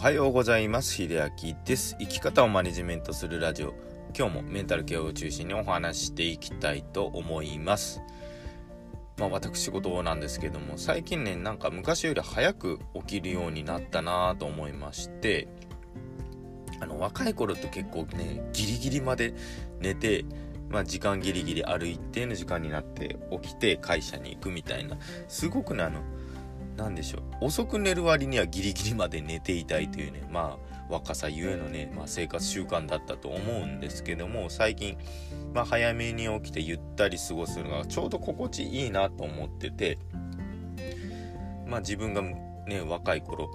はようございます。秀明です。生き方をマネジメントするラジオ。今日もメンタルケアを中心にお話していきたいと思います。まあ私事なんですけども最近ねなんか昔より早く起きるようになったなと思いましてあの若い頃って結構ねギリギリまで寝てまあ、時間ギリギリある一定の時間になって起きて会社に行くみたいなすごくねあの何でしょう。遅く寝る割にはギリギリまで寝ていたいというね。まあ若さゆえのね、まあ、生活習慣だったと思うんですけども最近、まあ、早めに起きてゆったり過ごすのがちょうど心地いいなと思っててまあ自分がね若い頃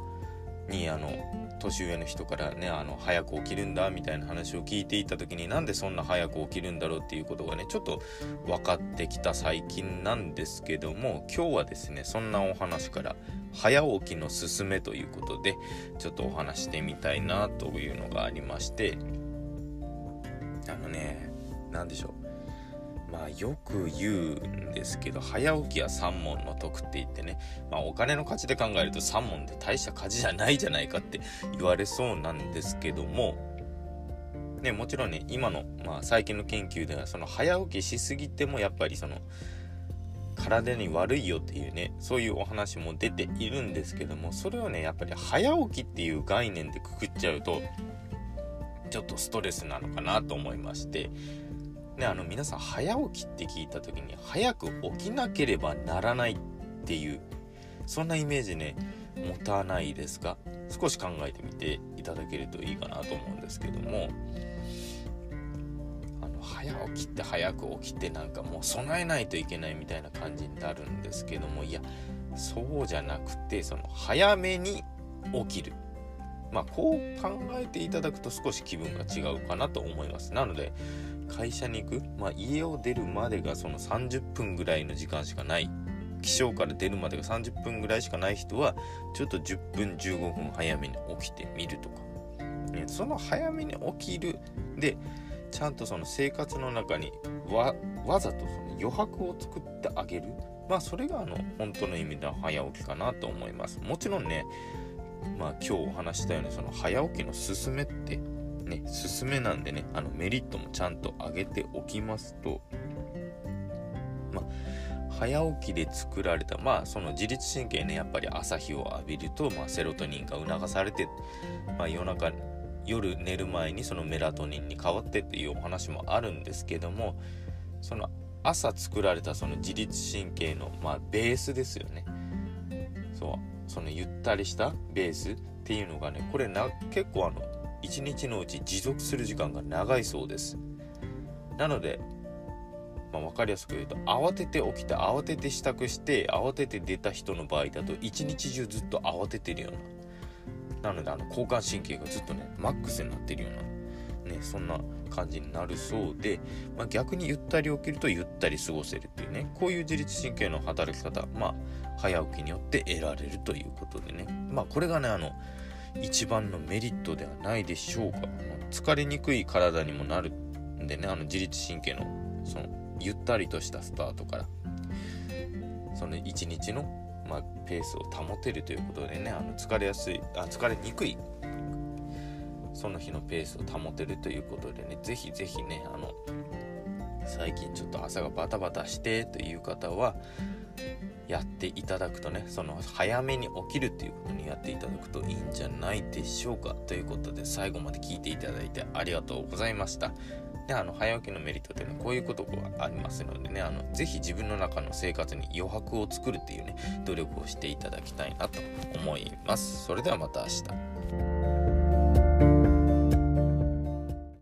にあの年上の人からねあの早く起きるんだみたいな話を聞いていた時になんでそんな早く起きるんだろうっていうことがねちょっと分かってきた最近なんですけども今日はですねそんなお話から早起きのすすめということでちょっとお話してみたいなというのがありましてあのね何でしょう。まあよく言うんですけど早起きは3問の得って言ってね、まあ、お金の価値で考えると3問で大した価値じゃないじゃないかって言われそうなんですけどもねもちろんね今の、まあ、最近の研究ではその早起きしすぎてもやっぱりその体に悪いよっていうねそういうお話も出ているんですけどもそれをねやっぱり早起きっていう概念でくくっちゃうとちょっとストレスなのかなと思いましてね、あの皆さん早起きって聞いた時に早く起きなければならないっていうそんなイメージね持たないですか少し考えてみていただけるといいかなと思うんですけどもあの早起きって早く起きてなんかもう備えないといけないみたいな感じになるんですけどもいやそうじゃなくてその早めに起きる。まあこう考えていただくと少し気分が違うかなと思います。なので会社に行く、まあ、家を出るまでがその30分ぐらいの時間しかない。起床から出るまでが30分ぐらいしかない人はちょっと10分15分早めに起きてみるとか、ね、その早めに起きる。でちゃんとその生活の中にわざとその余白を作ってあげる。まあそれがあの本当の意味では早起きかなと思います。もちろんねまあ今日お話したようにその早起きのすすめってね、進めなんでね、あのメリットもちゃんと上げておきますと、ま、早起きで作られた、まあ、その自律神経ね、やっぱり朝日を浴びると、まあ、セロトニンが促されて、まあ、夜中、夜寝る前にそのメラトニンに変わってっていうお話もあるんですけども、その朝作られたその自律神経の、まあ、ベースですよね。そう、そのゆったりしたベースっていうのがね、これな、結構あの、1日のうち持続する時間が長いそうです。なので、まあ、分かりやすく言うと慌てて起きて慌てて支度して慌てて出た人の場合だと一日中ずっと慌ててるような。なのであの交感神経がずっとねマックスになってるようなねそんな感じになるそうで、まあ、逆にゆったり起きるとゆったり過ごせるっていうねこういう自律神経の働き方まあ早起きによって得られるということでね。まあこれがねあの一番のメリットではないでしょうか。疲れにくい体にもなるんでねあの自律神経のそのゆったりとしたスタートからその一日の、まあ、ペースを保てるということでねあの疲れやすいあ疲れにくいその日のペースを保てるということでねぜひぜひねあの最近ちょっと朝がバタバタしてという方はやっていただくとねその早めに起きるっていうことにやっていただくといいんじゃないでしょうか。ということで最後まで聞いていただいてありがとうございました。であの早起きのメリットってねこういうことがありますのでねあのぜひ自分の中の生活に余白を作るっていうね努力をしていただきたいなと思います。それではまた明日。